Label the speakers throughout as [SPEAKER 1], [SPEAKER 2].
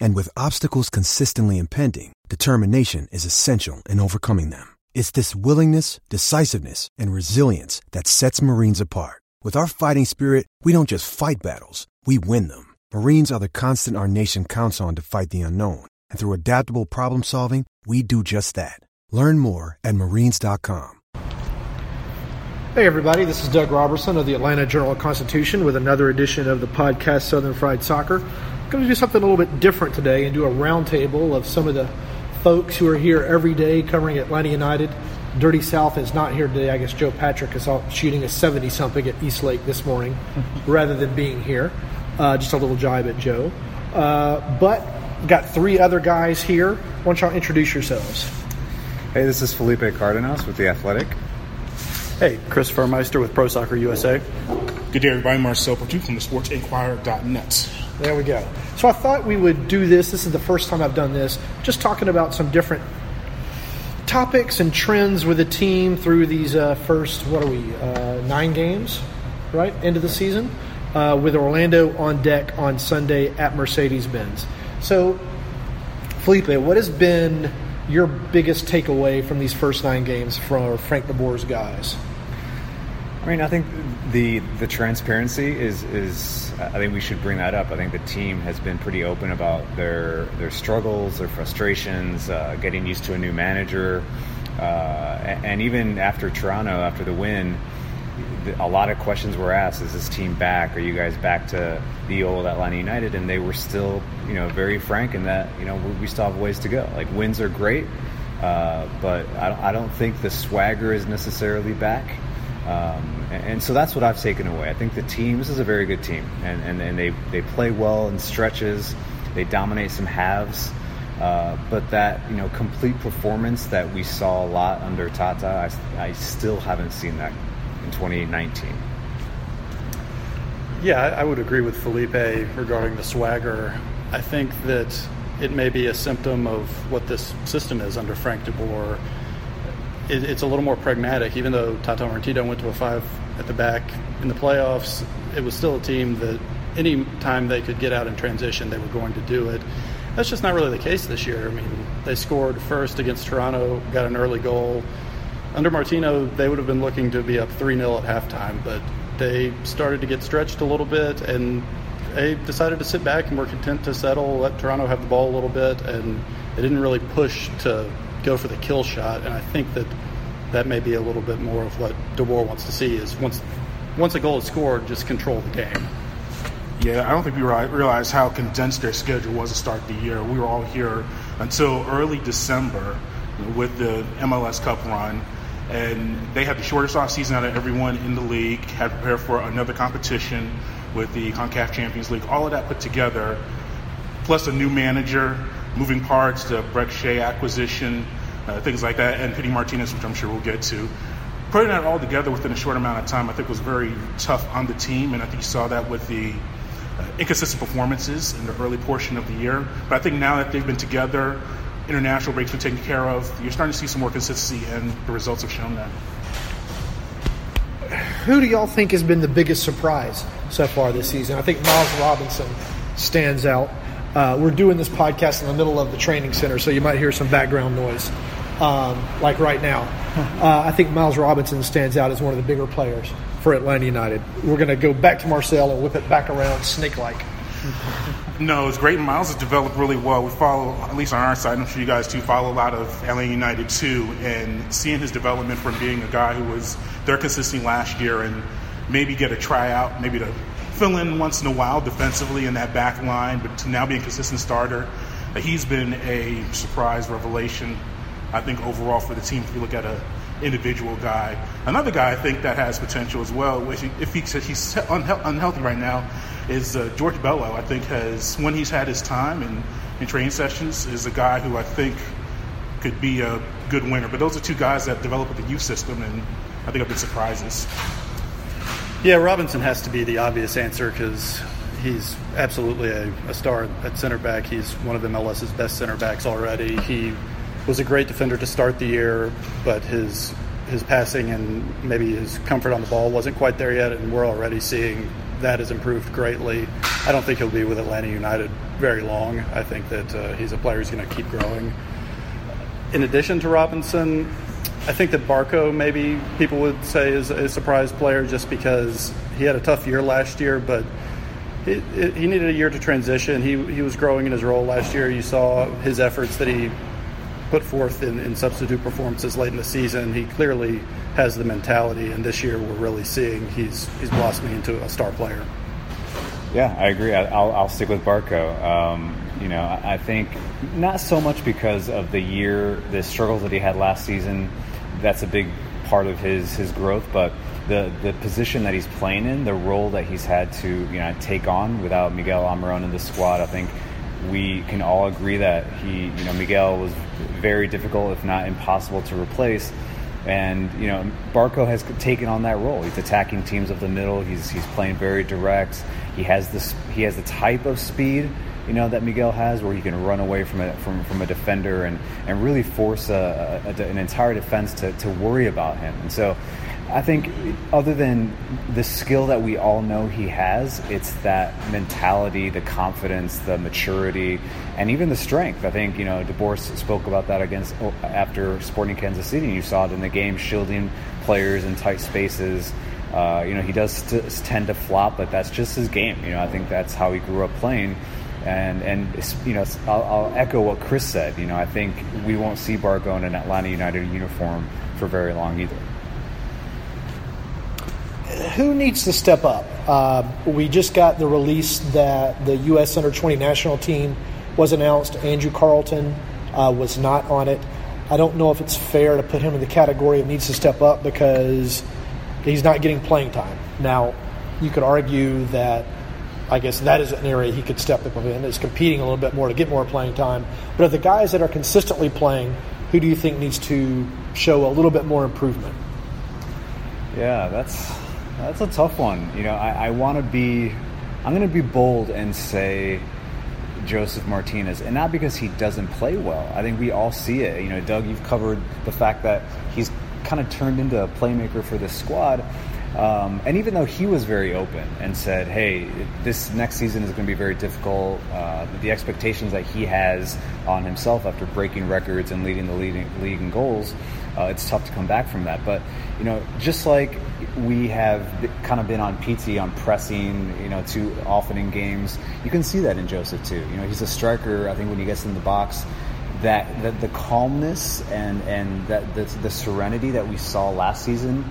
[SPEAKER 1] And with obstacles consistently impending, determination is essential in overcoming them. It's this willingness, decisiveness, and resilience that sets Marines apart. With our fighting spirit, we don't just fight battles, we win them. Marines are the constant our nation counts on to fight the unknown. And through adaptable problem solving, we do just that. Learn more at marines.com.
[SPEAKER 2] Hey, everybody, this is Doug Robertson of the Atlanta Journal Constitution with another edition of the podcast Southern Fried Soccer. I'm going to do something a little bit different today and do a roundtable of some of the folks who are here every day covering Atlanta United. Dirty South is not here today. I guess Joe Patrick is out shooting a 70 something at East Lake this morning rather than being here. Uh, just a little jibe at Joe. Uh, but got three other guys here. Why don't y'all introduce yourselves?
[SPEAKER 3] Hey, this is Felipe Cardenas with The Athletic.
[SPEAKER 4] Hey, Chris Fuhrmeister with Pro Soccer USA.
[SPEAKER 5] Good day, everybody. Marcel Perdue from the SportsInquirer.net.
[SPEAKER 2] There we go. So I thought we would do this. This is the first time I've done this. Just talking about some different topics and trends with the team through these uh, first, what are we, uh, nine games, right? End of the season. Uh, with Orlando on deck on Sunday at Mercedes Benz. So, Felipe, what has been your biggest takeaway from these first nine games from Frank DeBoer's guys?
[SPEAKER 3] I mean, I think the the transparency is is I think we should bring that up. I think the team has been pretty open about their their struggles, their frustrations, uh, getting used to a new manager, uh, and even after Toronto, after the win, a lot of questions were asked: Is this team back? Are you guys back to the old Atlanta United? And they were still, you know, very frank in that you know we still have ways to go. Like wins are great, uh, but I, I don't think the swagger is necessarily back. Um, and, so that's what I've taken away. I think the team, this is a very good team, and, and, and they, they play well in stretches, they dominate some halves, uh, but that you know complete performance that we saw a lot under Tata, I, I still haven't seen that in 2019.
[SPEAKER 4] Yeah, I, would agree with Felipe regarding the swagger. I think that it may be a symptom of what this system is under Frank DeBoer it, it's a little more pragmatic. Even though Tata Martino went to a five at the back in the playoffs, it was still a team that any time they could get out in transition, they were going to do it. That's just not really the case this year. I mean, they scored first against Toronto, got an early goal. Under Martino, they would have been looking to be up 3 0 at halftime, but they started to get stretched a little bit and they decided to sit back and were content to settle, let Toronto have the ball a little bit, and they didn't really push to go for the kill shot. And I think that that may be a little bit more of what DeBoer wants to see is once once a goal is scored, just control the game.
[SPEAKER 5] Yeah, I don't think we realized how condensed their schedule was to start the year. We were all here until early December with the MLS Cup run, and they had the shortest off season out of everyone in the league. Had prepared for another competition with the Concacaf Champions League. All of that put together, plus a new manager, moving parts, the Brek Shea acquisition, uh, things like that, and Pity Martinez, which I'm sure we'll get to. Putting that all together within a short amount of time, I think was very tough on the team, and I think you saw that with the uh, inconsistent performances in the early portion of the year. But I think now that they've been together, international breaks been taken care of, you're starting to see some more consistency, and the results have shown that.
[SPEAKER 2] Who do y'all think has been the biggest surprise so far this season? I think Miles Robinson stands out. Uh, we're doing this podcast in the middle of the training center, so you might hear some background noise, um, like right now. Uh, I think Miles Robinson stands out as one of the bigger players for Atlanta United. We're going to go back to Marcel and whip it back around snake like.
[SPEAKER 5] No, it's great. Miles has developed really well. We follow, at least on our side, I'm sure you guys too, follow a lot of Atlanta United too, and seeing his development from being a guy who was there consistently last year and maybe get a tryout, maybe to fill in once in a while defensively in that back line, but to now be a consistent starter, he's been a surprise revelation. I think overall for the team, if you look at a individual guy, another guy I think that has potential as well. Which if he says he's unhealthy right now, is uh, George Bello. I think has when he's had his time in, in training sessions is a guy who I think could be a good winner. But those are two guys that develop with the youth system, and I think have been surprises.
[SPEAKER 4] Yeah, Robinson has to be the obvious answer because he's absolutely a, a, star at center back. He's one of MLS's best center backs already. He was a great defender to start the year, but his his passing and maybe his comfort on the ball wasn't quite there yet, and we're already seeing that has improved greatly. I don't think he'll be with Atlanta United very long. I think that uh, he's a player who's going to keep growing. In addition to Robinson, I think that Barco maybe people would say is a surprise player just because he had a tough year last year, but it, he needed a year to transition. He, he was growing in his role last year. You saw his efforts that he put forth in, in substitute performances late in the season. He clearly has the mentality, and this year we're really seeing he's he's blossoming into a star player.
[SPEAKER 3] Yeah, I agree. I, will I'll stick with Barco. Um, you know, I think not so much because of the year, the struggles that he had last season. That's a big part of his his growth, but the the position that he's playing in, the role that he's had to you know take on without Miguel Almiron in the squad, I think we can all agree that he, you know, Miguel was very difficult, if not impossible, to replace. And you know, Barco has taken on that role. He's attacking teams of the middle. He's he's playing very direct. He has this. He has the type of speed, you know, that Miguel has, where he can run away from a from, from a defender and and really force a, a, an entire defense to to worry about him. And so, I think other than the skill that we all know he has, it's that mentality, the confidence, the maturity, and even the strength. I think you know DeBoer spoke about that against oh, after Sporting Kansas City. You saw it in the game, shielding players in tight spaces. Uh, you know he does tend to flop, but that's just his game. You know I think that's how he grew up playing. And and you know I'll, I'll echo what Chris said. You know I think we won't see Barco in an Atlanta United uniform for very long either
[SPEAKER 2] who needs to step up? Uh, we just got the release that the U.S. Under 20 national team was announced. Andrew Carleton uh, was not on it. I don't know if it's fair to put him in the category of needs to step up because he's not getting playing time. Now, you could argue that I guess that is an area he could step up in, is competing a little bit more to get more playing time. But of the guys that are consistently playing, who do you think needs to show a little bit more improvement?
[SPEAKER 3] Yeah, that's that's a tough one. You know, I, I want to be, I'm going to be bold and say Josef Martinez, and not because he doesn't play well. I think we all see it. You know, Doug, you've covered the fact that he's kind of turned into a playmaker for this squad. Um, and even though he was very open and said, "Hey, this next season is going to be very difficult," uh, the expectations that he has on himself after breaking records and leading the leading, league in goals, uh, it's tough to come back from that. But you know, just like we have kind of been on Pity on pressing, you know, too often in games, you can see that in Josef too. You know, he's a striker. I think when he gets in the box, that, that the calmness and and that the, the serenity that we saw last season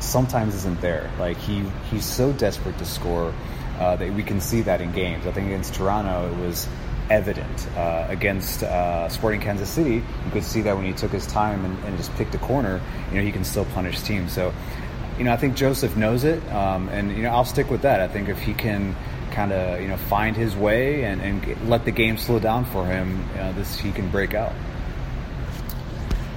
[SPEAKER 3] sometimes isn't there. Like he he's so desperate to score uh, that we can see that in games. I think against Toronto it was evident. Uh, against uh, Sporting Kansas City, you could see that when he took his time and, and, just picked a corner, you know, he can still punish teams. So, you know, I think Josef knows it, um, and you know, I'll stick with that. I think if he can kind of you know find his way and, and let the game slow down for him, you know, this he can break out.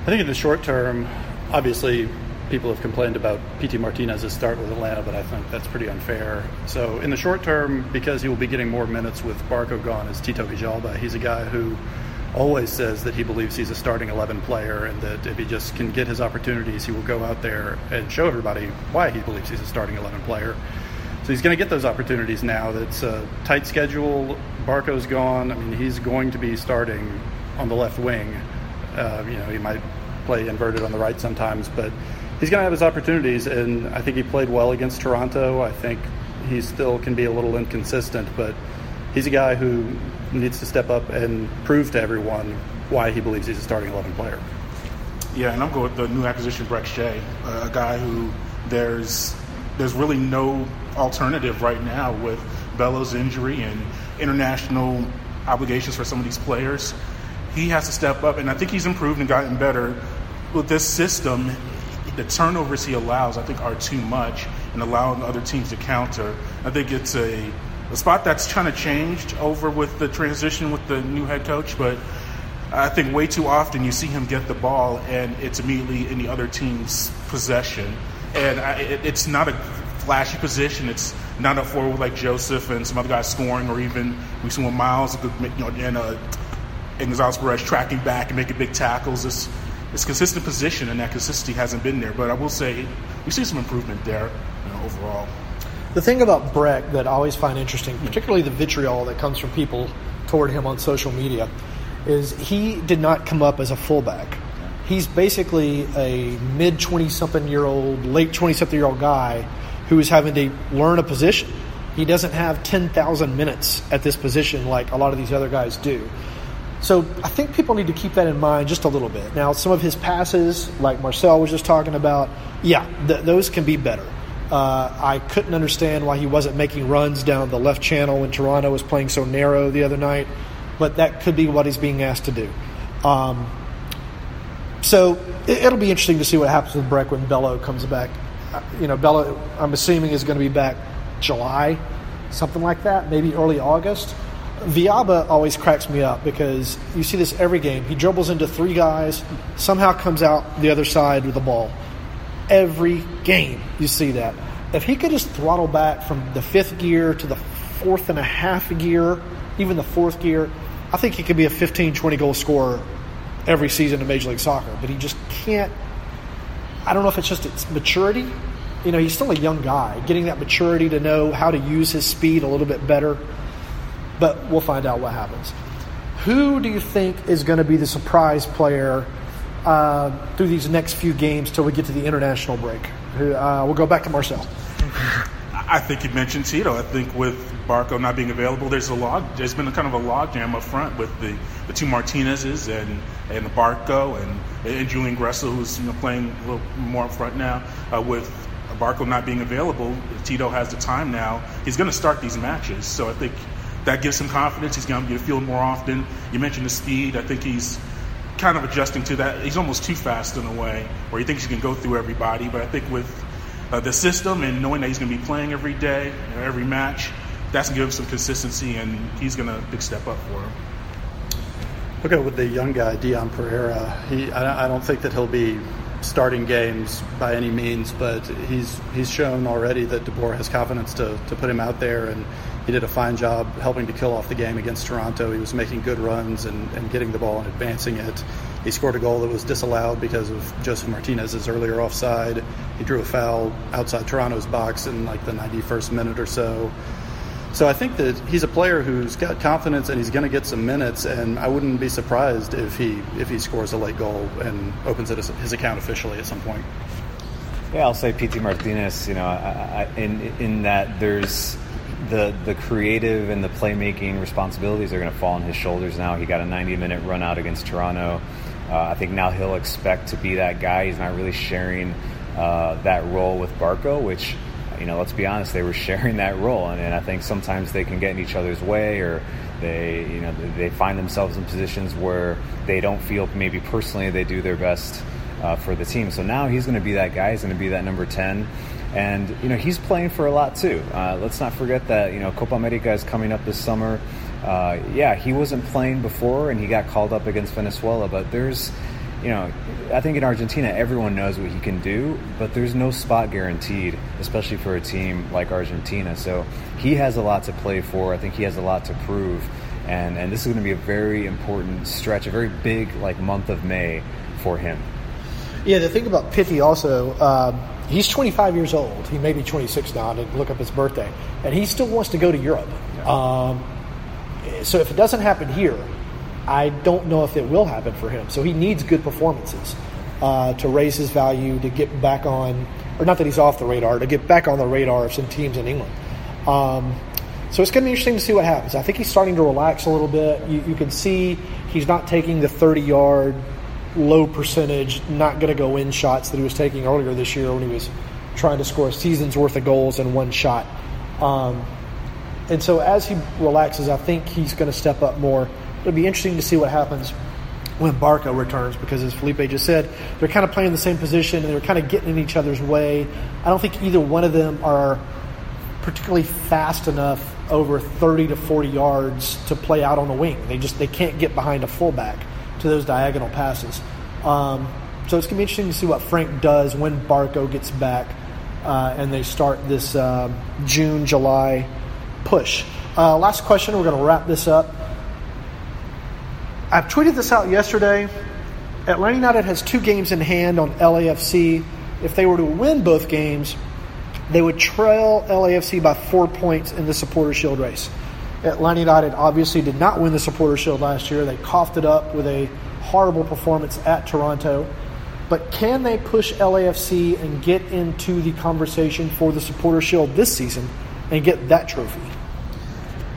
[SPEAKER 4] I think in the short term, obviously people have complained about Pity Martinez's start with Atlanta, but I think that's pretty unfair. So in the short term, because he will be getting more minutes with Barco gone, is Tito Villalba. He's a guy who always says that he believes he's a starting 11 player and that if he just can get his opportunities, he will go out there and show everybody why he believes he's a starting 11 player. So he's going to get those opportunities now. That's a tight schedule. Barco's gone. I mean, he's going to be starting on the left wing. Uh, you know, he might play inverted on the right sometimes, but he's going to have his opportunities, and I think he played well against Toronto. I think he still can be a little inconsistent, but he's a guy who needs to step up and prove to everyone why he believes he's a starting 11 player.
[SPEAKER 5] Yeah, and I'm going with the new acquisition, Brek Shea, uh, a guy who there's there's really no alternative right now with Bello's injury and international obligations for some of these players he has to step up, and I think he's improved and gotten better with this system. The turnovers he allows, I think, are too much, and allowing other teams to counter. I think it's a, a spot that's kind of changed over with the transition with the new head coach, but I think way too often you see him get the ball and it's immediately in the other team's possession, and I, it, it's not a flashy position. It's not a forward like Josef and some other guys scoring, or even we with Miles you know, and uh, and Gonzalez Pirez tracking back and making big tackles. It's, it's consistent position, and that consistency hasn't been there. But I will say we see some improvement there you know, overall.
[SPEAKER 2] The thing about Brek that I always find interesting, particularly the vitriol that comes from people toward him on social media, is he did not come up as a fullback. He's basically a mid 20 something year old, late 20 something year old guy who is having to learn a position. He doesn't have 10,000 minutes at this position like a lot of these other guys do. So I think people need to keep that in mind just a little bit. Now, some of his passes, like Marcel was just talking about, yeah, th- those can be better. Uh, I couldn't understand why he wasn't making runs down the left channel when Toronto was playing so narrow the other night, but that could be what he's being asked to do. Um, so it, will be interesting to see what happens with Brek when Bello comes back. Uh, you know, Bello, I'm assuming, is going to be back July, something like that, maybe early August. Villalba always cracks me up because you see this every game. He dribbles into three guys, somehow comes out the other side with the ball. Every game, you see that. If he could just throttle back from the fifth gear to the fourth and a half gear, even the fourth gear, I think he could be a 15, 20 goal scorer every season in Major League Soccer. But he just can't. I don't know if it's just its maturity. You know, he's still a young guy. Getting that maturity to know how to use his speed a little bit better but we'll find out what happens. Who do you think is going to be the surprise player uh, through these next few games till we get to the international break? Uh, we'll go back to Marcel.
[SPEAKER 5] I think you mentioned Tito. I think with Barco not being available, there's a log. There's been a kind of a logjam up front with the, the two Martinez's and and Barco and and Julian Gressel, who's you know playing a little more up front now. Uh, with Barco not being available, Tito has the time now. He's going to start these matches, so I think that gives him confidence. He's going to get a field more often. You mentioned the speed. I think he's kind of adjusting to that. He's almost too fast in a way where he thinks he can go through everybody. But I think with uh, the system and knowing that he's going to be playing every day, you know, every match, that's going to give him some consistency, and he's going to big step up for him.
[SPEAKER 4] Look at with the young guy Dion Pereira. He, I, I don't think that he'll be starting games by any means, but he's he's shown already that DeBoer has confidence to, to put him out there and he did a fine job helping to kill off the game against Toronto. He was making good runs and, and getting the ball and advancing it. He scored a goal that was disallowed because of Josef Martinez's earlier offside. He drew a foul outside Toronto's box in like the 91st minute or so. So I think that he's a player who's got confidence and he's going to get some minutes. And I wouldn't be surprised if he if he scores a late goal and opens it his account officially at some point.
[SPEAKER 3] Yeah, I'll say Pity Martinez. You know, I, I, in in that there's the the creative and the playmaking responsibilities are going to fall on his shoulders now. He got a 90 minute run out against Toronto. Uh, I think now he'll expect to be that guy. He's not really sharing uh, that role with Barco, which you know, let's be honest, they were sharing that role, and, and I think sometimes they can get in each other's way, or they you know they find themselves in positions where they don't feel maybe personally they do their best uh, for the team. So now he's going to be that guy. He's going to be that number ten. And you know he's playing for a lot too. Uh, let's not forget that you know Copa America is coming up this summer. Uh, yeah, he wasn't playing before, and he got called up against Venezuela. But there's, you know, I think in Argentina everyone knows what he can do, but there's no spot guaranteed, especially for a team like Argentina. So he has a lot to play for. I think he has a lot to prove, and and this is going to be a very important stretch, a very big like month of May for him.
[SPEAKER 2] Yeah, the thing about Pity also. Uh, he's 25 years old. He may be 26 now. To look up his birthday, and he still wants to go to Europe. Um, so if it doesn't happen here, I don't know if it will happen for him. So he needs good performances uh, to raise his value, to get back on, or not that he's off the radar, to get back on the radar of some teams in England. Um, so it's going to be interesting to see what happens. I think he's starting to relax a little bit. You, you can see he's not taking the 30 yard low percentage, not going to go in shots that he was taking earlier this year when he was trying to score a season's worth of goals in one shot. Um, and so as he relaxes, I think he's going to step up more. It'll be interesting to see what happens when Barco returns because, as Felipe just said, they're kind of playing the same position and they're kind of getting in each other's way. I don't think either one of them are particularly fast enough over 30 to 40 yards to play out on the wing. They just they can't get behind a fullback to those diagonal passes. Um, so it's going to be interesting to see what Frank does when Barco gets back uh, and they start this uh, June July push. Uh, last question. We're going to wrap this up. I've tweeted this out yesterday. Atlanta United has two games in hand on LAFC. If they were to win both games, they would trail LAFC by four points in the Supporter Shield race. Atlanta United obviously did not win the Supporter Shield last year. They coughed it up with a horrible performance at Toronto. But can they push LAFC and get into the conversation for the Supporter Shield this season and get that trophy?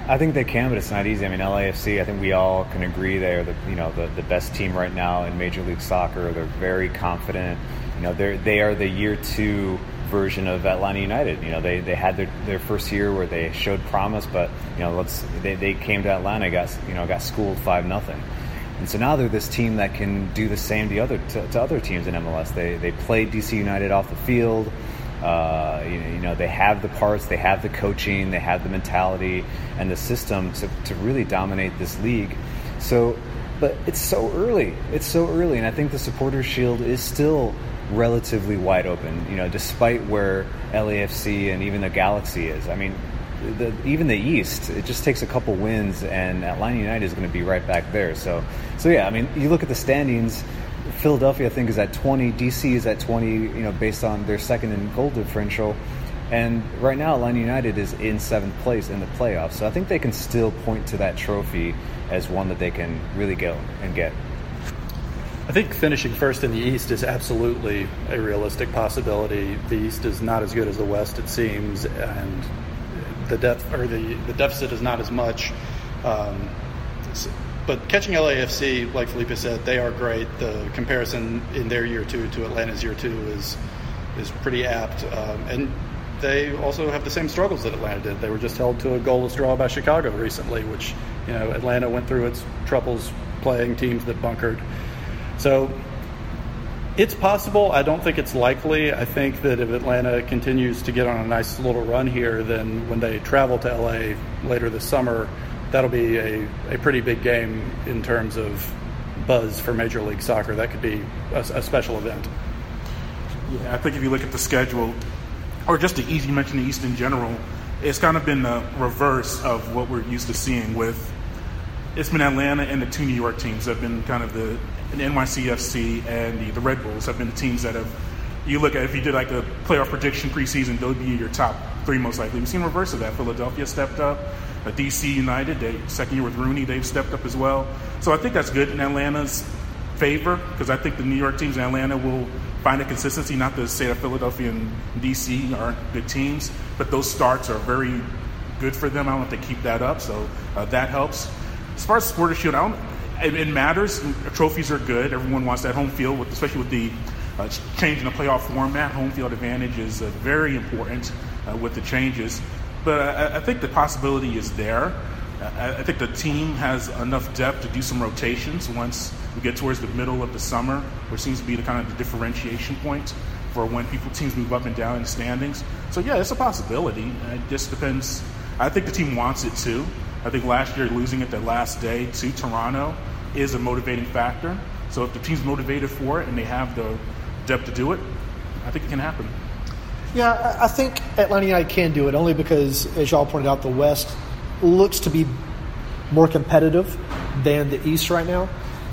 [SPEAKER 3] I think they can, but it's not easy. I mean, LAFC. I think we all can agree they are the you know the, the best team right now in Major League Soccer. They're very confident. You know, they they are the year two version of Atlanta United. You know, they, they had their, their first year where they showed promise, but you know, let's they, they came to Atlanta, got you know, got schooled five nothing. And so now they're this team that can do the same to other to, to other teams in MLS. They they play DC United off the field. Uh, you, you know, they have the parts, they have the coaching, they have the mentality and the system to, to really dominate this league. So, but it's so early. It's so early, and I think the Supporters Shield is still relatively wide open. You know, despite where LAFC and even the Galaxy is. I mean, the, even the East, it just takes a couple wins, and Atlanta United is going to be right back there. So, so yeah, I mean, you look at the standings. Philadelphia, I think, is at 20. DC is at 20. You know, based on their second in goal differential. And right now, Atlanta United is in seventh place in the playoffs. So I think they can still point to that trophy as one that they can really go and get.
[SPEAKER 4] I think finishing first in the East is absolutely a realistic possibility. The East is not as good as the West, it seems, and the depth or the, the deficit is not as much. Um, but catching LAFC, like Felipe said, they are great. The comparison in their year two to Atlanta's year two is is pretty apt, um, and they also have the same struggles that Atlanta did. They were just held to a goalless draw by Chicago recently, which you know Atlanta went through its troubles playing teams that bunkered. So it's possible. I don't think it's likely. I think that if Atlanta continues to get on a nice little run here, then when they travel to LA later this summer, that'll be a, a pretty big game in terms of buzz for Major League Soccer. That could be a, a special event.
[SPEAKER 5] Yeah, I think if you look at the schedule, or just the East, you mentioned the East in general, it's kind of been the reverse of what we're used to seeing with. It's been Atlanta and the two New York teams that have been kind of the and NYCFC and the, the Red Bulls have been the teams that have. You look at if you did like a playoff prediction preseason, they'll be your top three most likely. We've seen the reverse of that. Philadelphia stepped up. DC United, they second year with Rooney, they've stepped up as well. So I think that's good in Atlanta's favor because I think the New York teams in Atlanta will find a consistency. Not to say that Philadelphia and DC aren't good teams, but those starts are very good for them. I don't know if they keep that up, so uh, that helps. As far as Supporter Shield, I don't it, it, matters. Trophies are good. Everyone wants that home field, with, especially with the uh, change in the playoff format. Home field advantage is uh, very important uh, with the changes. But I, I, think the possibility is there. I, I, think the team has enough depth to do some rotations once we get towards the middle of the summer, which seems to be the kind of the differentiation point for when people teams move up and down in the standings. So yeah, it's a possibility. It just depends. I think the team wants it too. I think last year losing at the last day to Toronto is a motivating factor. So if the team's motivated for it and they have the depth to do it, I think it can happen.
[SPEAKER 2] Yeah, I think Atlanta United can do it only because, as y'all pointed out, the West looks to be more competitive than the East right now.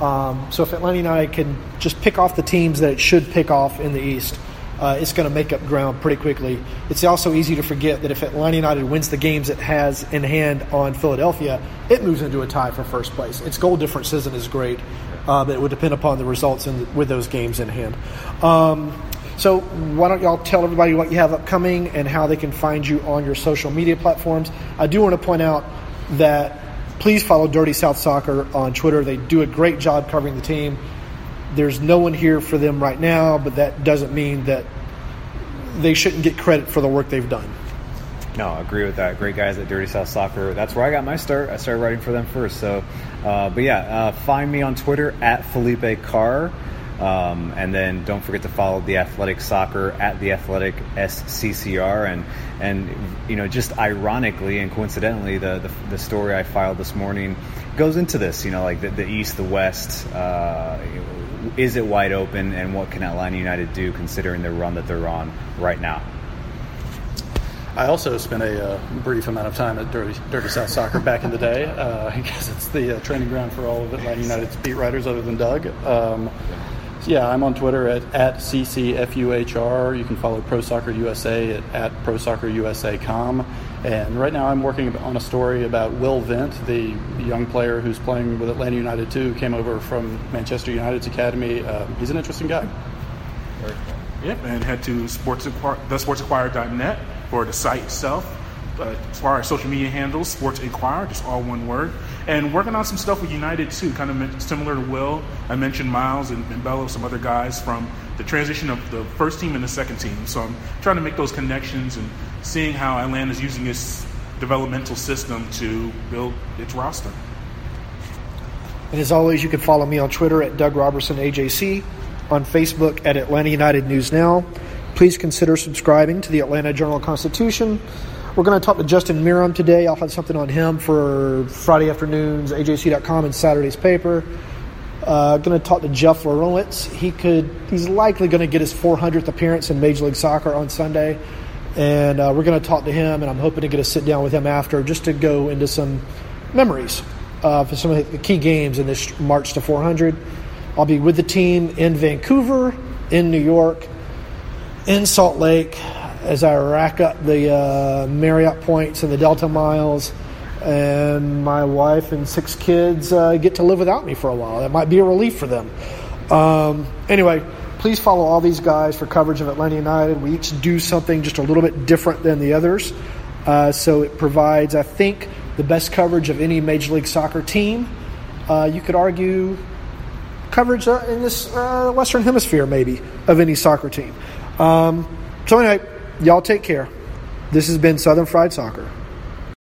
[SPEAKER 2] Um, so if Atlanta United can just pick off the teams that it should pick off in the East, uh, it's going to make up ground pretty quickly. It's also easy to forget that if Atlanta United wins the games it has in hand on Philadelphia, it moves into a tie for first place. Its goal difference isn't as great, uh, but it would depend upon the results in, with those games in hand. Um, so why don't y'all tell everybody what you have upcoming and how they can find you on your social media platforms? I do want to point out that please follow Dirty South Soccer on Twitter. They do a great job covering the team there's no one here for them right now, but that doesn't mean that they shouldn't get credit for the work they've done.
[SPEAKER 3] No, I agree with that. Great guys at Dirty South Soccer. That's where I got my start. I started writing for them first. So, uh, but yeah, uh, find me on Twitter at Felipe Carr. Um, and then don't forget to follow the Athletic Soccer at the Athletic SCCR. And and you know, just ironically and coincidentally, the the, the story I filed this morning goes into this. You know, like the, the East, the West. Uh, is it wide open, and what can Atlanta United do considering the run that they're on right now?
[SPEAKER 4] I also spent a uh, brief amount of time at Dirty, Dirty South Soccer back in the day uh, because it's the uh, training ground for all of Atlanta United's beat writers other than Doug. Um, yeah, I'm on Twitter at, at CCFUHR. You can follow Pro Soccer USA at, at Pro Soccer USA.com. And right now I'm working on a story about Will Vent, the young player who's playing with Atlanta United too, came over from Manchester United's academy. Uh, he's an interesting guy.
[SPEAKER 5] Yep, and head to sports thesportsacquire.net for the site itself. Uh, as far as social media handles, Sports Inquirer, just all one word. And working on some stuff with United too, kind of similar to Will. I mentioned Miles and, and Bello, some other guys from the transition of the first team and the second team. So I'm trying to make those connections and seeing how Atlanta's using its developmental system to build its roster.
[SPEAKER 2] And as always, you can follow me on Twitter at Doug Robertson AJC, on Facebook at Atlanta United News Now. Please consider subscribing to the Atlanta Journal Constitution. We're going to talk to Justin Meram today. I'll have something on him for Friday afternoons, AJC.com, and Saturday's paper. Uh, going to talk to Jeff Larentowicz. He could, he's likely going to get his 400th appearance in Major League Soccer on Sunday, and uh, we're going to talk to him. And I'm hoping to get a sit down with him after, just to go into some memories uh, for some of the key games in this March to 400. I'll be with the team in Vancouver, in New York, in Salt Lake, as I rack up the uh, Marriott points and the Delta miles, and my wife and six kids uh, get to live without me for a while. That might be a relief for them. Um, anyway, please follow all these guys for coverage of Atlanta United. We each do something just a little bit different than the others. Uh, so it provides, I think, the best coverage of any Major League Soccer team. Uh, you could argue coverage uh, in this uh, Western Hemisphere, maybe, of any soccer team. Um, so, anyway, Y'all take care. This has been Southern Fried Soccer.